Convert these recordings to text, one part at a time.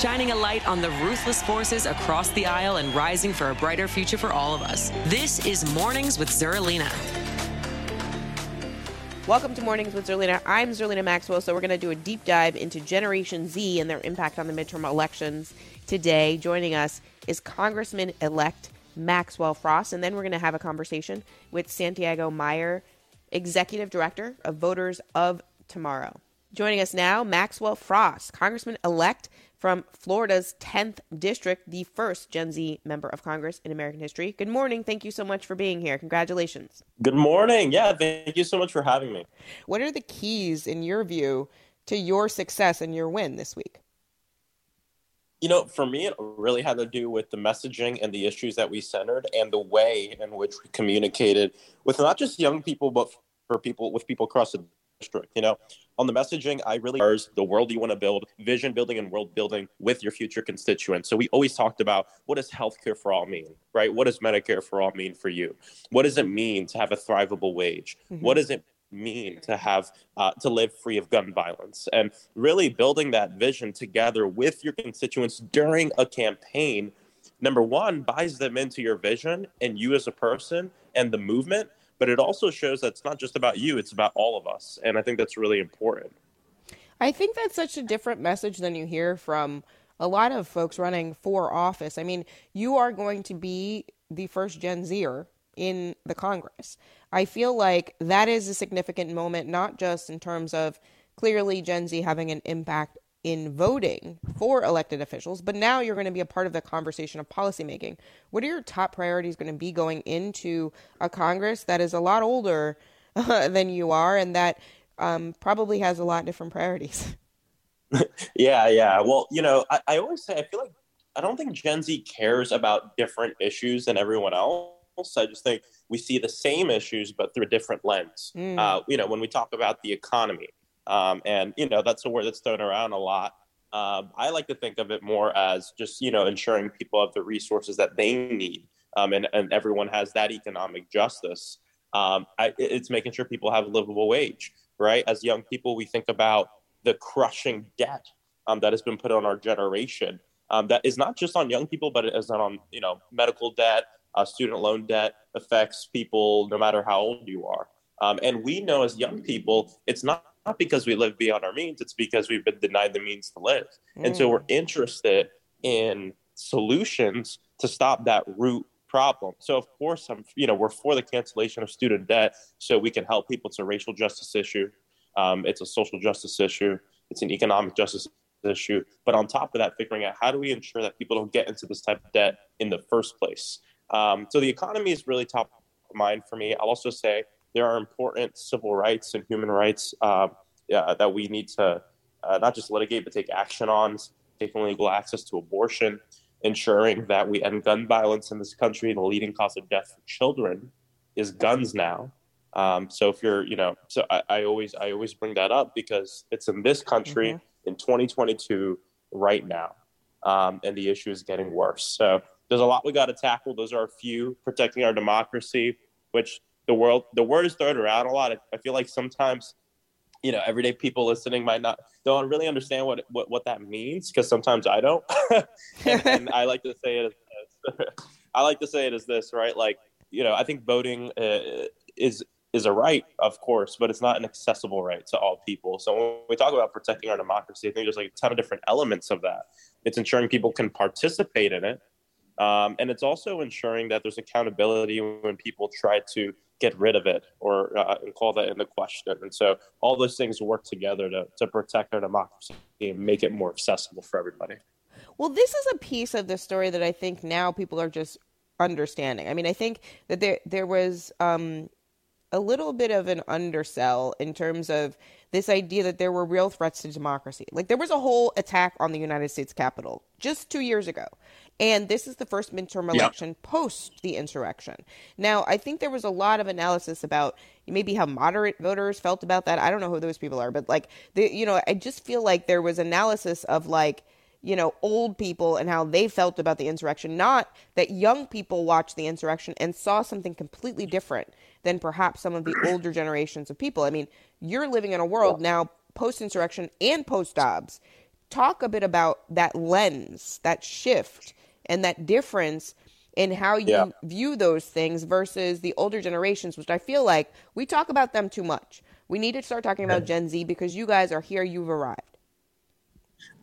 shining a light on the ruthless forces across the aisle and rising for a brighter future for all of us. This is Mornings with Zerlina. Welcome to Mornings with Zerlina. I'm Zerlina Maxwell, so we're going to do a deep dive into Generation Z and their impact on the midterm elections today. Joining us is Congressman elect Maxwell Frost, and then we're going to have a conversation with Santiago Mayer, Executive Director of Voters of Tomorrow. Joining us now, Maxwell Frost, Congressman elect from Florida's 10th district, the first Gen Z member of Congress in American history. Good morning. Thank you so much for being here. Congratulations. Good morning. Yeah, thank you so much for having me. What are the keys, in your view, to your success and your win this week? You know, for me, it really had to do with the messaging and the issues that we centered and the way in which we communicated with not just young people, but for people with people across the district. You know, on the messaging, I really are the world you want to build, vision building and world building with your future constituents. So we always talked about what does healthcare for all mean, right? What does Medicare for all mean for you? What does it mean to have a thrivable wage? Mm-hmm. What does it mean to have uh, to live free of gun violence and really building that vision together with your constituents during a campaign number one buys them into your vision and you as a person and the movement but it also shows that it's not just about you, it's about all of us. And I think that's really important. I think that's such a different message than you hear from a lot of folks running for office. I mean, you are going to be the first Gen Zer in the Congress. I feel like that is a significant moment, not just in terms of clearly Gen Z having an impact in voting for elected officials, but now you're going to be a part of the conversation of policymaking. What are your top priorities going to be going into a Congress that is a lot older uh, than you are and that um, probably has a lot different priorities? yeah, yeah. Well, you know, I, I always say I feel like I don't think Gen Z cares about different issues than everyone else. I just think we see the same issues, but through a different lens. Mm. Uh, you know, when we talk about the economy, um, and, you know, that's a word that's thrown around a lot. Um, I like to think of it more as just, you know, ensuring people have the resources that they need um, and, and everyone has that economic justice. Um, I, it's making sure people have a livable wage, right? As young people, we think about the crushing debt um, that has been put on our generation. Um, that is not just on young people, but it is on, you know, medical debt, uh, student loan debt affects people no matter how old you are. Um, and we know as young people, it's not not because we live beyond our means, it's because we've been denied the means to live. Mm. And so we're mm. interested in solutions to stop that root problem. So of course I'm you know we're for the cancellation of student debt so we can help people. It's a racial justice issue. Um, it's a social justice issue. It's an economic justice issue. But on top of that, figuring out how do we ensure that people don't get into this type of debt in the first place. Um, so the economy is really top of mind for me. I'll also say there are important civil rights and human rights uh, that we need to uh, not just litigate but take action on, taking legal access to abortion, ensuring that we end gun violence in this country. The leading cause of death for children is guns now. Um, so if you're, you know, so I, I, always I always bring that up because it's in this country mm-hmm. in 2022 right now, um, and the issue is getting worse. So there's a lot we got to tackle. Those are a few protecting our democracy, which the world the word is thrown around a lot. I feel like sometimes you know everyday people listening might not don't really understand what what, what that means because sometimes I don't. and, and, I like to say it. I like to say it as this, right? Like you know, I think voting uh, is is a right, of course, but it's not an accessible right to all people. So when we talk about protecting our democracy, I think there's like a ton of different elements of that. It's ensuring people can participate in it, um, and it's also ensuring that there's accountability when people try to get rid of it or uh, and call that into question. And so all those things work together to, to protect our democracy and make it more accessible for everybody. Well, this is a piece of the story that I think now people are just understanding. I mean, I think that there there was um, a little bit of an undersell in terms of this idea that there were real threats to democracy. Like there was a whole attack on the United States Capitol just two years ago. And this is the first midterm election yep. post the insurrection. Now, I think there was a lot of analysis about maybe how moderate voters felt about that. I don't know who those people are, but like, the, you know, I just feel like there was analysis of like, you know, old people and how they felt about the insurrection, not that young people watched the insurrection and saw something completely different than perhaps some of the older generations of people. I mean, you're living in a world now post insurrection and post Dobbs. Talk a bit about that lens, that shift, and that difference in how you yeah. view those things versus the older generations, which I feel like we talk about them too much. We need to start talking about Gen Z because you guys are here, you've arrived.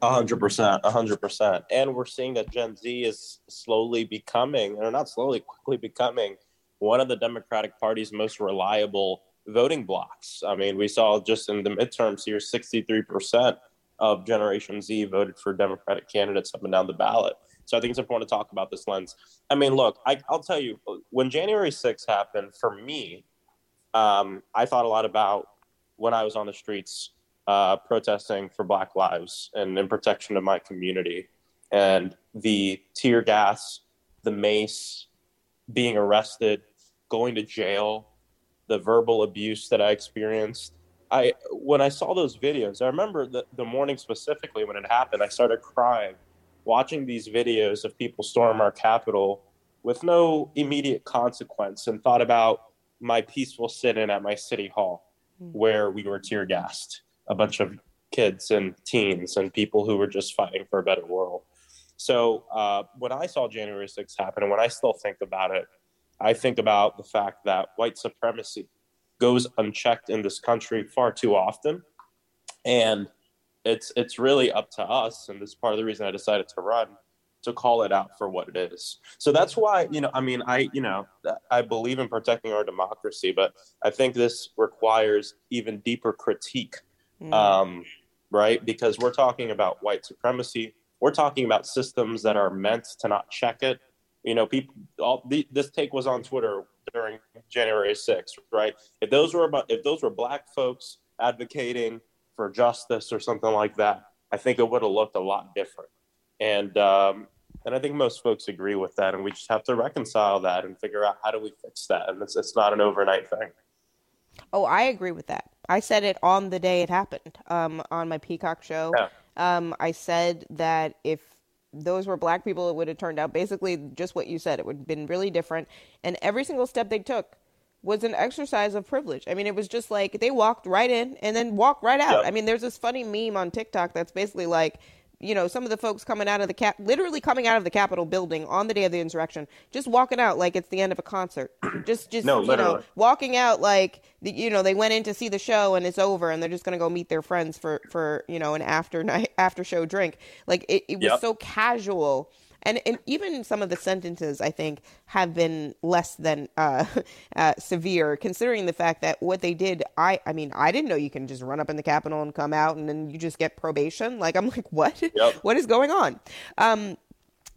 A hundred percent, a hundred percent, and we're seeing that Gen Z is slowly becoming, or not slowly, quickly becoming, one of the Democratic Party's most reliable voting blocks. I mean, we saw just in the midterms here, sixty-three percent of Generation Z voted for Democratic candidates up and down the ballot. So I think it's important to talk about this lens. I mean, look, I, will tell you, when January 6th happened, for me, um, I thought a lot about when I was on the streets uh, protesting for Black lives and in protection of my community. And the tear gas, the mace, being arrested, going to jail, the verbal abuse that I experienced. I when I saw those videos, I remember the, the morning specifically when it happened, I started crying watching these videos of people storm our Capitol with no immediate consequence and thought about my peaceful sit in at my city hall hmm. where we were tear gassed a bunch of kids and teens and people who were just fighting for a better world. So uh, when I saw January 6th happen, and when I still think about it, I think about the fact that white supremacy goes unchecked in this country far too often. And it's it's really up to us, and this is part of the reason I decided to run to call it out for what it is. So that's why, you know, I mean, I, you know, I believe in protecting our democracy, but I think this requires even deeper critique mm. um, right? Because we're talking about white supremacy. We're talking about systems that are meant to not check it. You know, people. All the, this take was on Twitter during January 6th, right? If those were about, if those were black folks advocating for justice or something like that, I think it would have looked a lot different. And um, and I think most folks agree with that, and we just have to reconcile that and figure out how do we fix that. And it's, it's not an overnight thing. Oh, I agree with that. I said it on the day it happened um, on my Peacock show. Yeah. Um, I said that if those were black people, it would have turned out basically just what you said. It would have been really different. And every single step they took was an exercise of privilege. I mean, it was just like they walked right in and then walked right out. Yep. I mean, there's this funny meme on TikTok that's basically like, you know, some of the folks coming out of the cap, literally coming out of the Capitol building on the day of the insurrection, just walking out like it's the end of a concert. Just, just, no, you know, walking out like, you know, they went in to see the show and it's over and they're just going to go meet their friends for, for, you know, an after night, after show drink. Like it, it was yep. so casual and and even some of the sentences I think have been less than uh, uh, severe, considering the fact that what they did. I I mean I didn't know you can just run up in the Capitol and come out and then you just get probation. Like I'm like what yep. what is going on? Um,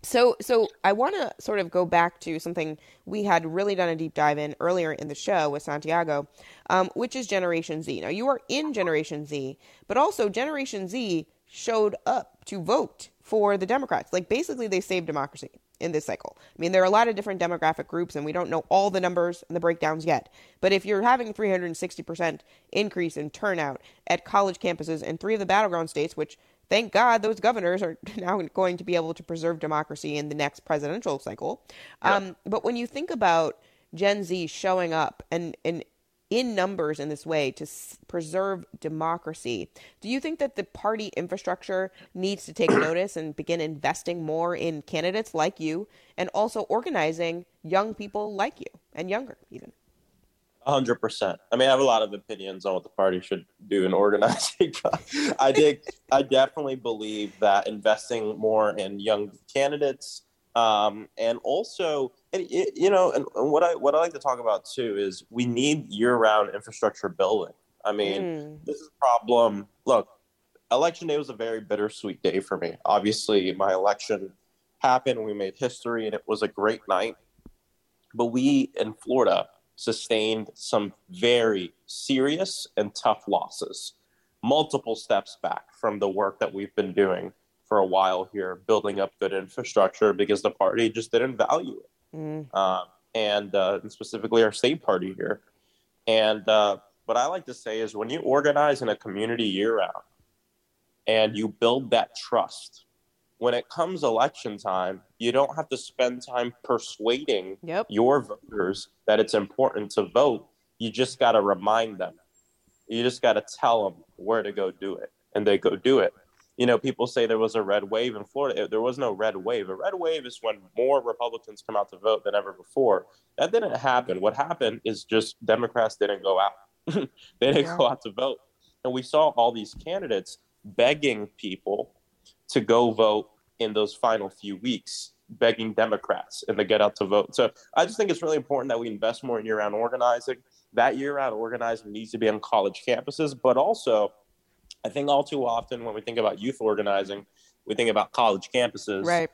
so, so I want to sort of go back to something we had really done a deep dive in earlier in the show with Santiago, um, which is Generation Z. Now, you are in Generation Z, but also Generation Z showed up to vote for the Democrats. Like basically, they saved democracy in this cycle. I mean, there are a lot of different demographic groups, and we don't know all the numbers and the breakdowns yet. But if you're having 360% increase in turnout at college campuses in three of the battleground states, which thank God those governors are now going to be able to preserve democracy in the next presidential cycle. Um, but when you think about Gen Z showing up and, and in numbers in this way to s- preserve democracy. Do you think that the party infrastructure needs to take notice and begin investing more in candidates like you and also organizing young people like you and younger even? hundred percent. I mean, I have a lot of opinions on what the party should do in organizing. I did. I definitely believe that investing more in young candidates, um, and also and you know, and, and, what I what I like to talk about too is we need year-round infrastructure building. I mean, mm. this is a problem. Look, election day was a very bittersweet day for me. Obviously, my election happened. We made history, and it was a great night. But we in Florida sustained some very serious and tough losses, multiple steps back from the work that we've been doing for a while here, building up good infrastructure because the party just didn't value it. Mm. Uh, and, uh, and, specifically our state party here. And uh, what I like to say is when you organize in a community year round and you build that trust, when it comes election time, you don't have to spend time persuading yep. your voters that it's important to vote. You just got to remind them. You just got to tell them where to go do it, and they go do it. You know, people say there was a red wave in Florida. There was no red wave. A red wave is when more Republicans come out to vote than ever before. That didn't happen. What happened is just Democrats didn't go out. they didn't yeah. go out to vote. And we saw all these candidates begging people to go vote in those final few weeks, begging Democrats and to get out to vote. So I just think it's really important that we invest more in year round organizing. That year round organizing needs to be on college campuses, but also, I think all too often when we think about youth organizing, we think about college campuses. Right.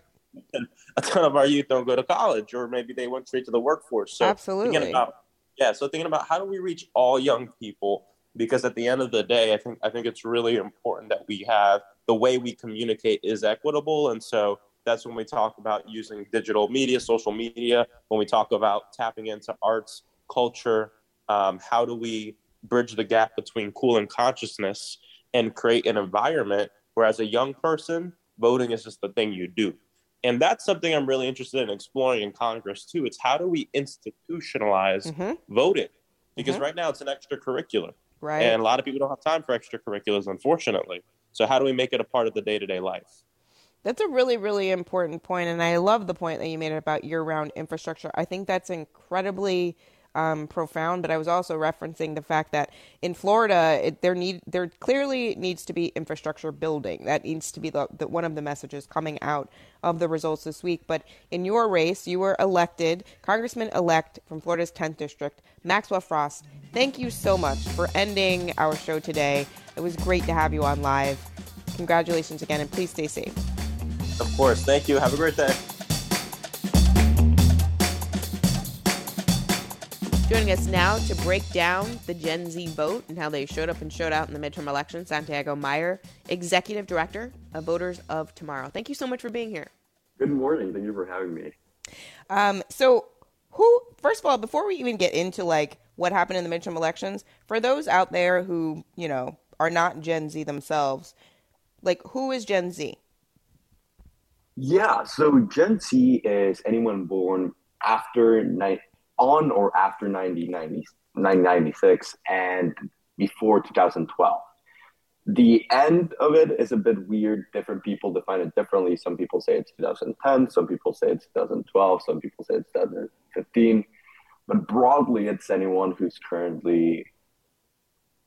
And a ton of our youth don't go to college, or maybe they went straight to the workforce. So absolutely. About, yeah. So thinking about how do we reach all young people because at the end of the day, I think I think it's really important that we have the way we communicate is equitable, and so that's when we talk about using digital media, social media. When we talk about tapping into arts, culture, um, how do we bridge the gap between cool and consciousness and create an environment where, as a young person, voting is just the thing you do. And that's something I'm really interested in exploring in Congress too. It's how do we institutionalize mm-hmm. voting? Because mm-hmm. right now it's an extracurricular. Right. And a lot of people don't have time for extracurriculars, unfortunately. So, how do we make it a part of the day to day life? That's a really, really important point, and I love the point that you made about year-round infrastructure. I think that's incredibly um, profound. But I was also referencing the fact that in Florida, it, there need there clearly needs to be infrastructure building. That needs to be the, the, one of the messages coming out of the results this week. But in your race, you were elected Congressman-elect from Florida's 10th district, Maxwell Frost. Thank you so much for ending our show today. It was great to have you on live. Congratulations again, and please stay safe. Of course. Thank you. Have a great day. Joining us now to break down the Gen Z vote and how they showed up and showed out in the midterm election, Santiago Mayer, Executive Director of Voters of Tomorrow. Thank you so much for being here. Good morning. Thank you for having me. Um, so, who, first of all, before we even get into like what happened in the midterm elections, for those out there who, you know, are not Gen Z themselves, like who is Gen Z? Yeah, so Gen Z is anyone born after ni- on or after 1996 and before 2012. The end of it is a bit weird. Different people define it differently. Some people say it's 2010, some people say it's 2012, some people say it's 2015. But broadly, it's anyone who's currently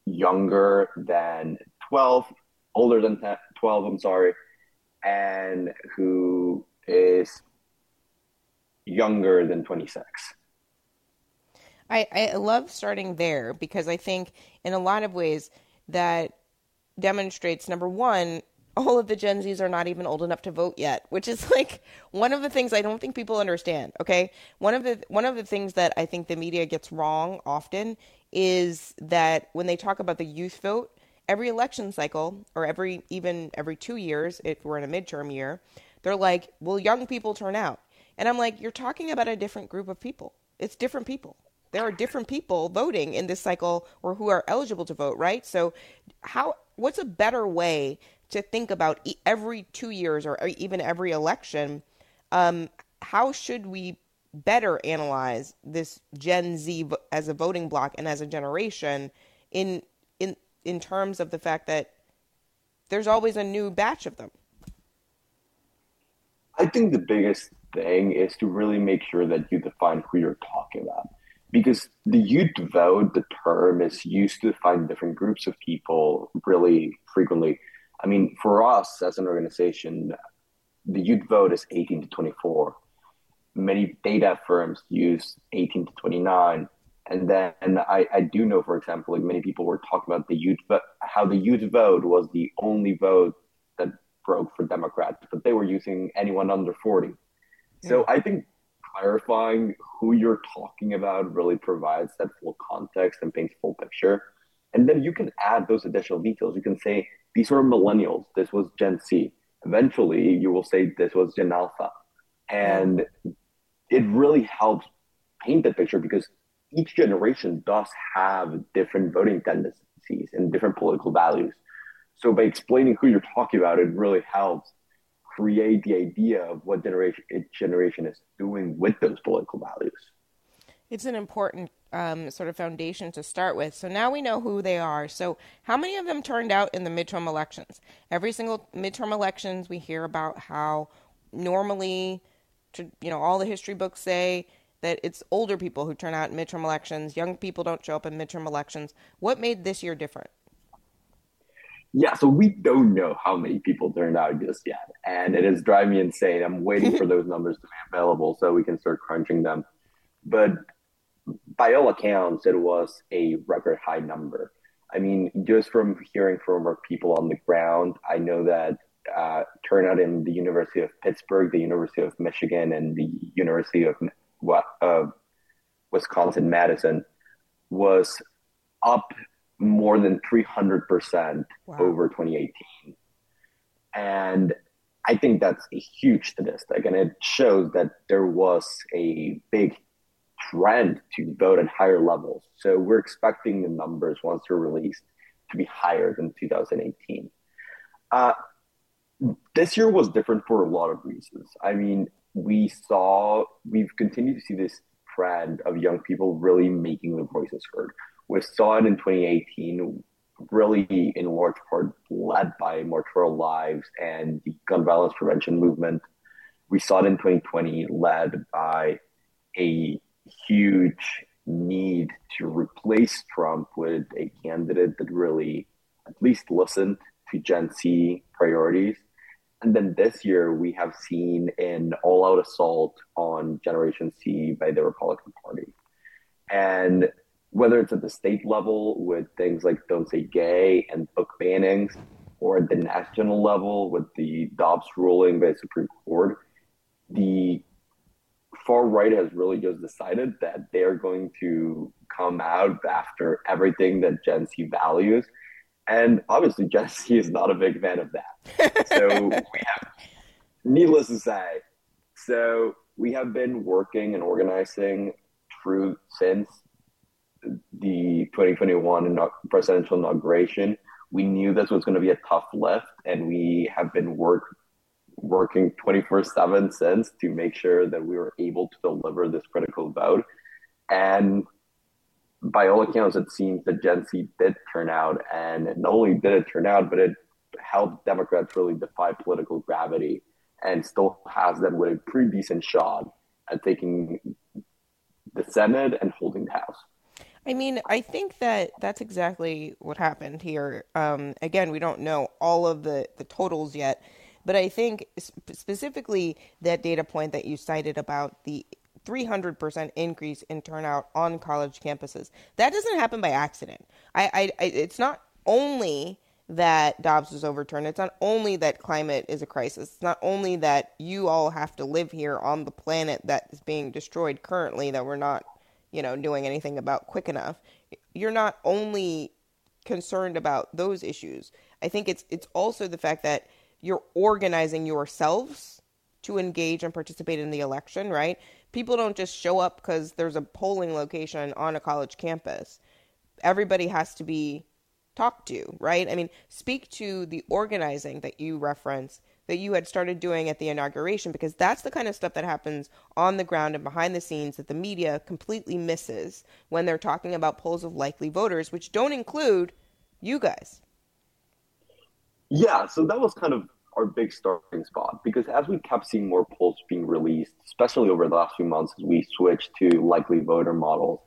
younger than 12, older than 12, I'm sorry, and who is younger than 26. I, I love starting there because I think in a lot of ways that demonstrates number one, all of the Gen Zs are not even old enough to vote yet, which is like one of the things I don't think people understand. Okay, one of the one of the things that I think the media gets wrong often is that when they talk about the youth vote, every election cycle or every even every two years, if we're in a midterm year, they're like, "Will young people turn out?" And I'm like, "You're talking about a different group of people. It's different people. There are different people voting in this cycle or who are eligible to vote, right? So, how? What's a better way to think about every two years or even every election? Um, how should we better analyze this Gen Z as a voting bloc and as a generation in in in terms of the fact that there's always a new batch of them. I think the biggest thing is to really make sure that you define who you're talking about. Because the youth vote, the term is used to define different groups of people really frequently. I mean, for us as an organization, the youth vote is 18 to 24. Many data firms use 18 to 29. And then I, I do know, for example, like many people were talking about the youth, but how the youth vote was the only vote that broke for Democrats, but they were using anyone under 40. So I think clarifying who you're talking about really provides that full context and paints full picture. And then you can add those additional details. You can say, these were millennials, this was Gen Z. Eventually, you will say, this was Gen Alpha. And it really helps paint the picture because each generation does have different voting tendencies and different political values. So by explaining who you're talking about, it really helps create the idea of what generation generation is doing with those political values. It's an important um, sort of foundation to start with. So now we know who they are. So how many of them turned out in the midterm elections? Every single midterm elections, we hear about how normally, you know, all the history books say that it's older people who turn out in midterm elections. Young people don't show up in midterm elections. What made this year different? Yeah, so we don't know how many people turned out just yet. And it is driving me insane. I'm waiting for those numbers to be available so we can start crunching them. But by all accounts, it was a record high number. I mean, just from hearing from our people on the ground, I know that uh, turnout in the University of Pittsburgh, the University of Michigan, and the University of uh, Wisconsin Madison was up more than 300% wow. over 2018. And I think that's a huge statistic. And it shows that there was a big trend to vote at higher levels. So we're expecting the numbers once they're released to be higher than 2018. Uh, this year was different for a lot of reasons. I mean, we saw, we've continued to see this trend of young people really making their voices heard we saw it in 2018, really in large part led by for Lives and the gun violence prevention movement. We saw it in 2020, led by a huge need to replace Trump with a candidate that really at least listened to Gen Z priorities. And then this year, we have seen an all out assault on Generation Z by the Republican Party. And whether it's at the state level with things like Don't Say Gay and book bannings, or at the national level with the Dobbs ruling by the Supreme Court, the far right has really just decided that they're going to come out after everything that Gen Z values. And obviously, Gen Z is not a big fan of that. So we have, needless to say, so we have been working and organizing through since the 2021 presidential inauguration, we knew this was going to be a tough lift, and we have been work working 24 7 since to make sure that we were able to deliver this critical vote. And by all accounts, it seems that Gen Z did turn out, and not only did it turn out, but it helped Democrats really defy political gravity and still has them with a pretty decent shot at taking the Senate and. I mean, I think that that's exactly what happened here. Um, again, we don't know all of the, the totals yet, but I think specifically that data point that you cited about the 300% increase in turnout on college campuses, that doesn't happen by accident. I, I, I it's not only that Dobbs was overturned. It's not only that climate is a crisis. It's not only that you all have to live here on the planet that is being destroyed currently that we're not you know, doing anything about quick enough, you're not only concerned about those issues. I think it's it's also the fact that you're organizing yourselves to engage and participate in the election, right? People don't just show up because there's a polling location on a college campus. Everybody has to be talked to, right? I mean, speak to the organizing that you reference that you had started doing at the inauguration because that's the kind of stuff that happens on the ground and behind the scenes that the media completely misses when they're talking about polls of likely voters, which don't include you guys. Yeah, so that was kind of our big starting spot because as we kept seeing more polls being released, especially over the last few months as we switched to likely voter models,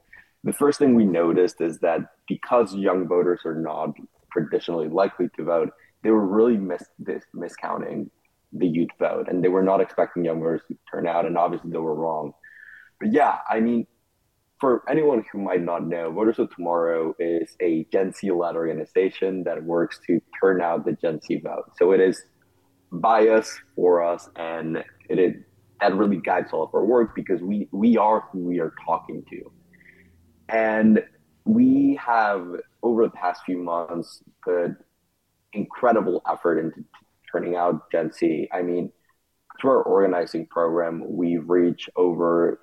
the first thing we noticed is that because young voters are not traditionally likely to vote, they were really mis- this, miscounting the youth vote, and they were not expecting young voters to turn out, and obviously they were wrong. But yeah, I mean, for anyone who might not know, Voters of Tomorrow is a Gen Z led organization that works to turn out the Gen Z vote. So it is by us, for us, and it is that really guides all of our work because we we are who we are talking to. And we have over the past few months put incredible effort into turning out Gen Z. I mean, through our organizing program, we've reached over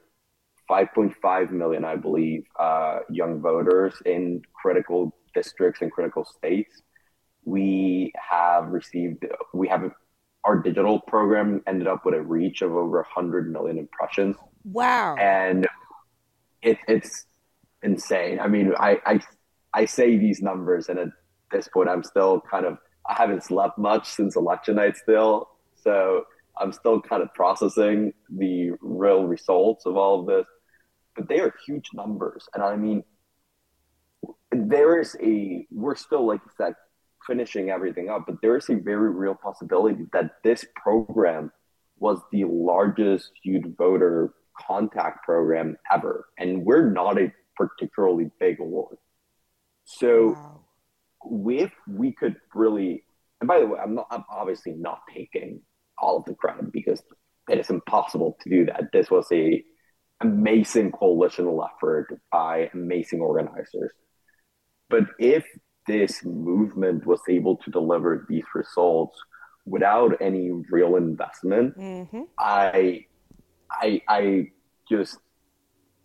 5.5 million, I believe, uh, young voters in critical districts and critical states. We have received, we have our digital program ended up with a reach of over 100 million impressions. Wow. And it, it's insane. I mean, I, I, I say these numbers, and at this point, I'm still kind of, I haven't slept much since election night still. So I'm still kind of processing the real results of all of this. But they are huge numbers. And I mean, there is a, we're still, like said, finishing everything up, but there is a very real possibility that this program was the largest youth voter contact program ever. And we're not a particularly big award. So wow. If we could really, and by the way, I'm not, I'm obviously not taking all of the credit because it is impossible to do that. This was a amazing coalitional effort by amazing organizers. But if this movement was able to deliver these results without any real investment, mm-hmm. I, I, I just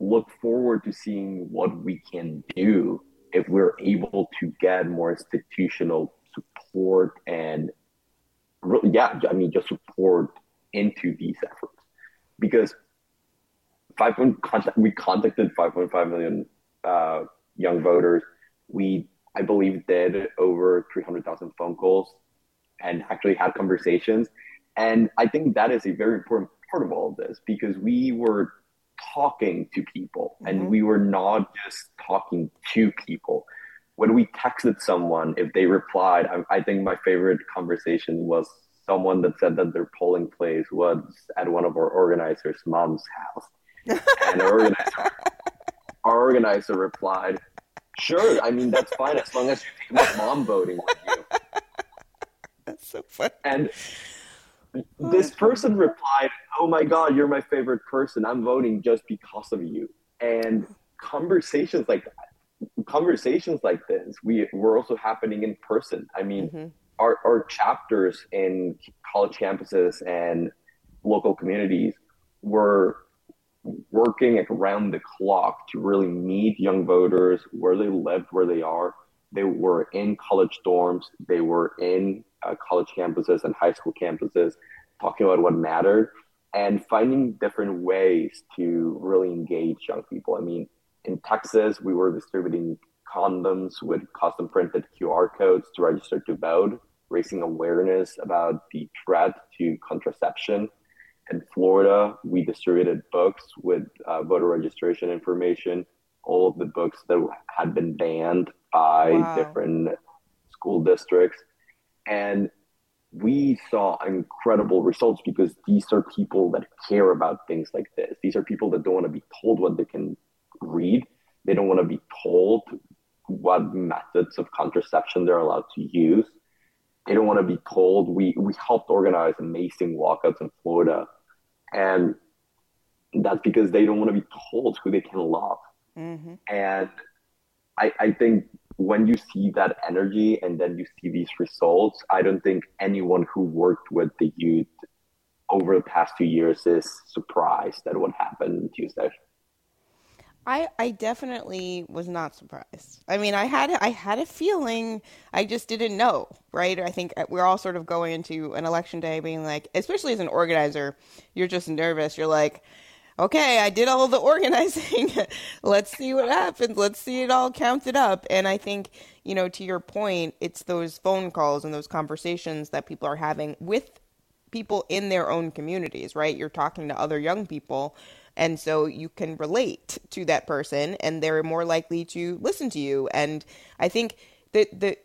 look forward to seeing what we can do if we're able to get more institutional support and yeah, I mean, just support into these efforts because five we contacted 5.5 million uh, young voters. We I believe, did over 300,000 phone calls and actually had conversations. And I think that is a very important part of all of this because we were talking to people mm-hmm. and we were not just talking to people. When we texted someone, if they replied, I, I think my favorite conversation was someone that said that their polling place was at one of our organizers' mom's house. and our organizer, our organizer replied, Sure, I mean that's fine as long as you think about mom voting with you. That's so funny. And this person replied, "Oh my God, you're my favorite person. I'm voting just because of you." And conversations like that, conversations like this, we were also happening in person. I mean, mm-hmm. our our chapters in college campuses and local communities were working around the clock to really meet young voters where they lived, where they are. They were in college dorms, they were in uh, college campuses and high school campuses, talking about what mattered and finding different ways to really engage young people. I mean, in Texas, we were distributing condoms with custom printed QR codes to register to vote, raising awareness about the threat to contraception in Florida, we distributed books with uh, voter registration information, all of the books that had been banned by wow. different school districts. And we saw incredible results because these are people that care about things like this. These are people that don't want to be told what they can read. They don't want to be told what methods of contraception they're allowed to use. They don't want to be told. We we helped organize amazing walkouts in Florida and that's because they don't want to be told who they can love. Mm-hmm. And I, I think when you see that energy and then you see these results, I don't think anyone who worked with the youth over the past few years is surprised at what happened Tuesday. I I definitely was not surprised. I mean, I had I had a feeling, I just didn't know, right? I think uh, we're all sort of going into an election day being like, especially as an organizer, you're just nervous. You're like, okay, I did all the organizing. Let's see what happens. Let's see it all counted up. And I think, you know, to your point, it's those phone calls and those conversations that people are having with people in their own communities, right? You're talking to other young people and so you can relate to that person and they're more likely to listen to you. And I think that the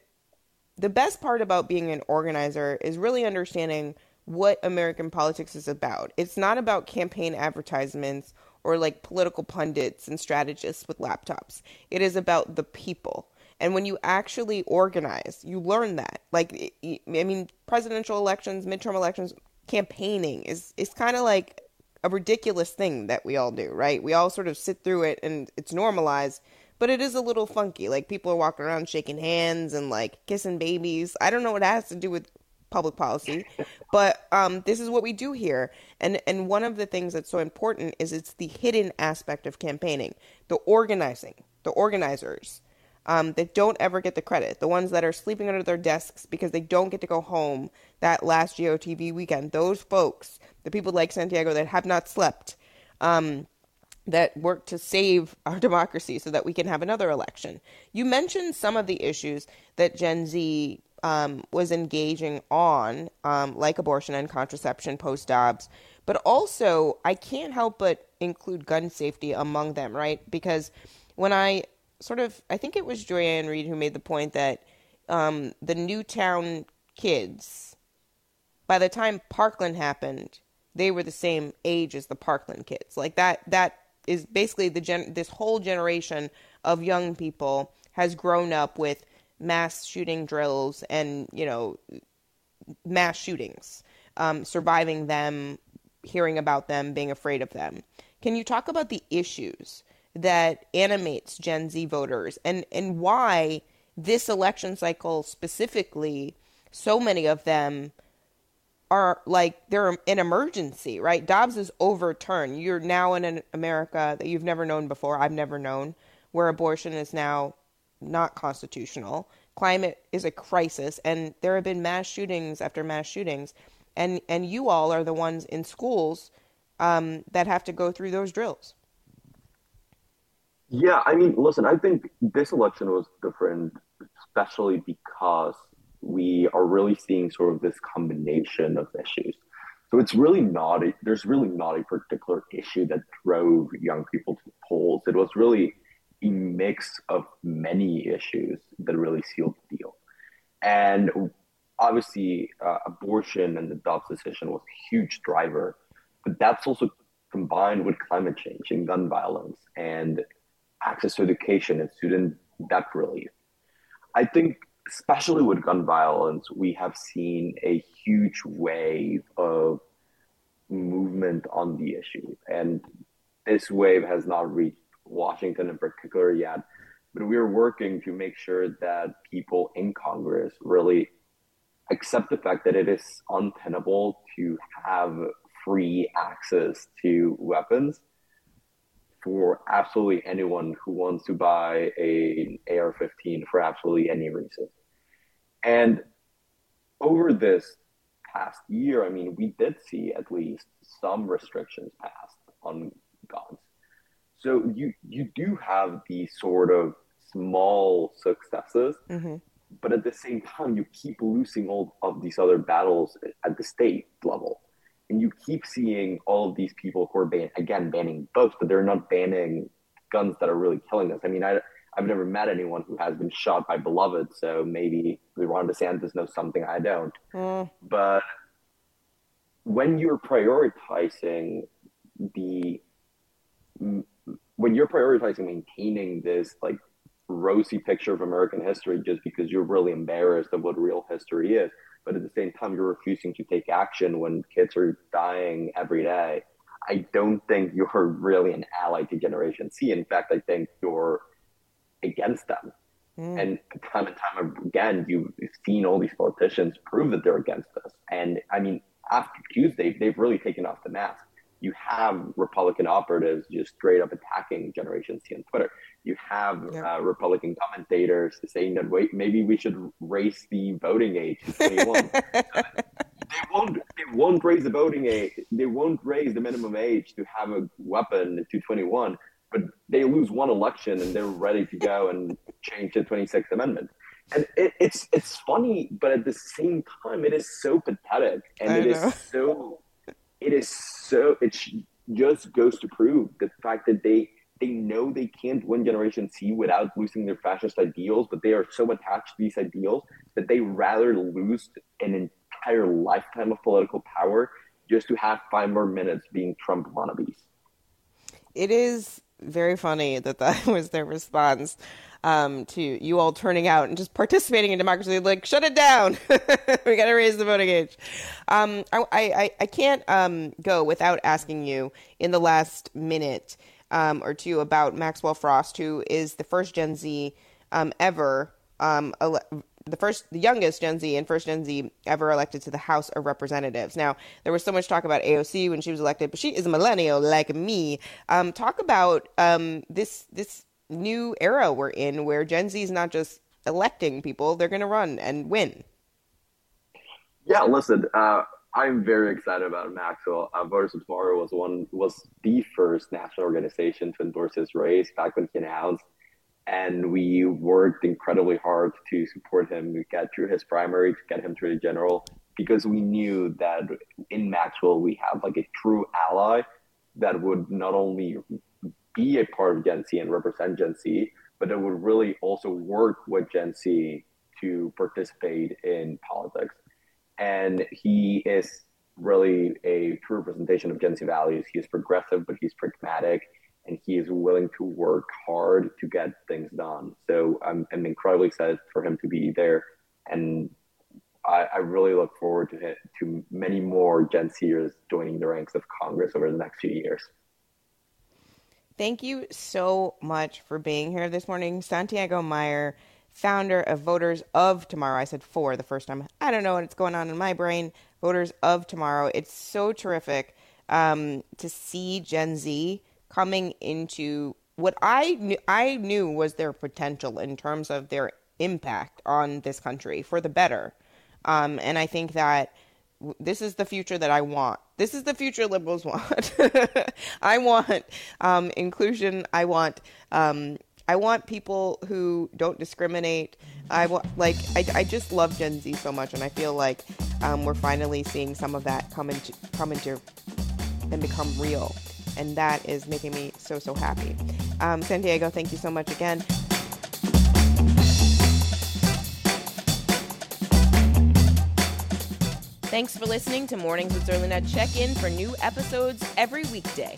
the best part about being an organizer is really understanding what American politics is about. It's not about campaign advertisements or like political pundits and strategists with laptops. It is about the people. And when you actually organize, you learn that. Like, I mean, presidential elections, midterm elections, campaigning is is kind of like a ridiculous thing that we all do, right? We all sort of sit through it and it's normalized, but it is a little funky. Like people are walking around shaking hands and like kissing babies. I don't know what it has to do with public policy, but um, this is what we do here. And and one of the things that's so important is it's the hidden aspect of campaigning, the organizing, the organizers. Um, that don't ever get the credit. The ones that are sleeping under their desks because they don't get to go home that last GOTV weekend. Those folks, the people like Santiago that have not slept, um, that work to save our democracy so that we can have another election. You mentioned some of the issues that Gen Z um, was engaging on, um, like abortion and contraception post Dobbs, but also I can't help but include gun safety among them, right? Because when I sort of, I think it was Joy-Ann who made the point that um, the Newtown kids, by the time Parkland happened, they were the same age as the Parkland kids. Like that, that is basically the gen- this whole generation of young people has grown up with mass shooting drills and you know mass shootings, um, surviving them, hearing about them, being afraid of them. Can you talk about the issues that animates Gen Z voters and and why this election cycle specifically, so many of them are like they're an emergency, right? Dobbs is overturned. You're now in an America that you've never known before. I've never known where abortion is now not constitutional. Climate is a crisis, and there have been mass shootings after mass shootings, and and you all are the ones in schools um, that have to go through those drills. Yeah, I mean, listen, I think this election was different, especially because we are really seeing sort of this combination of issues. So it's really not a, there's really not a particular issue that drove young people to the polls. It was really a mix of many issues that really sealed the deal. And obviously, uh, abortion and the Dobbs decision was a huge driver, but that's also combined with climate change and gun violence and access to education and student debt relief. I think especially with gun violence, we have seen a huge wave of movement on the issue. And this wave has not reached Washington in particular yet, but we're working to make sure that people in Congress really accept the fact that it is untenable to have free access to weapons for absolutely anyone who wants to buy a AR-15 for absolutely any reason. And over this past year, I mean, we did see at least some restrictions passed on guns. So you you do have these sort of small successes, mm-hmm. but at the same time, you keep losing all of these other battles at the state level and you keep seeing all of these people who are ban- again banning boats, but they're not banning guns that are really killing us. I mean, I I've never met anyone who has been shot by Beloved, so maybe Ron DeSantis knows something I don't. Mm. But when you're prioritizing the when you're prioritizing maintaining this like rosy picture of American history just because you're really embarrassed of what real history is, but at the same time you're refusing to take action when kids are dying every day i don't think you're really an ally to generation z. In fact i think you're against them. Mm. and time and time again you've seen all these politicians prove that they're against us. And i mean after tuesday they've really taken off the mask you have Republican operatives just straight up attacking Generation Z on Twitter. You have yeah. uh, Republican commentators saying that wait, maybe we should raise the voting age to 21. they won't. They won't raise the voting age. They won't raise the minimum age to have a weapon to 21. But they lose one election and they're ready to go and change the 26th Amendment. And it, it's it's funny, but at the same time, it is so pathetic and I it know. is so it is so it just goes to prove the fact that they they know they can't win Generation Z without losing their fascist ideals, but they are so attached to these ideals that they rather lose an entire lifetime of political power just to have five more minutes being Trump wannabes. It is very funny that that was their response um, to you all turning out and just participating in democracy. Like, shut it down. we got to raise the voting age. Um, I, I, I can't um, go without asking you in the last minute um, or two about Maxwell Frost, who is the first Gen Z um, ever, um, ele- the first, the youngest Gen Z and first Gen Z ever elected to the House of Representatives. Now, there was so much talk about AOC when she was elected, but she is a millennial like me. talk about this this new era we're in where Gen Z is not just electing people, they're going to run and win. Yeah, listen, uh, I'm very excited about Maxwell. Uh, Voters of Tomorrow was one was the first national organization to endorse his race back when he announced, and we worked incredibly hard to support him, to get through his primary, to get him through the general, because we knew that in Maxwell we have like a true ally that would not only be a part of Gen Z and represent Gen Z, but it would really also work with Gen Z to participate in politics. And he is really a true representation of Gen Z values. He is progressive, but he's pragmatic, and he is willing to work hard to get things done. So I'm, I'm incredibly excited for him to be there, and I, I really look forward to to many more Gen Zers joining the ranks of Congress over the next few years. Thank you so much for being here this morning, Santiago Mayer, founder of Voters of Tomorrow. I said for the first time. I don't know what's going on in my brain. Voters of Tomorrow. It's so terrific um, to see Gen Z coming into what I knew, I knew was their potential in terms of their impact on this country for the better. Um, and I think that this is the future that I want. This is the future liberals want. I want um, inclusion. I want um, I want people who don't discriminate. I want like I, I just love Gen Z so much, and I feel like um, we're finally seeing some of that come into come into and become real, and that is making me so so happy. Um, Santiago, thank you so much again. Thanks for listening to Mornings with Zerlina. Check in for new episodes every weekday.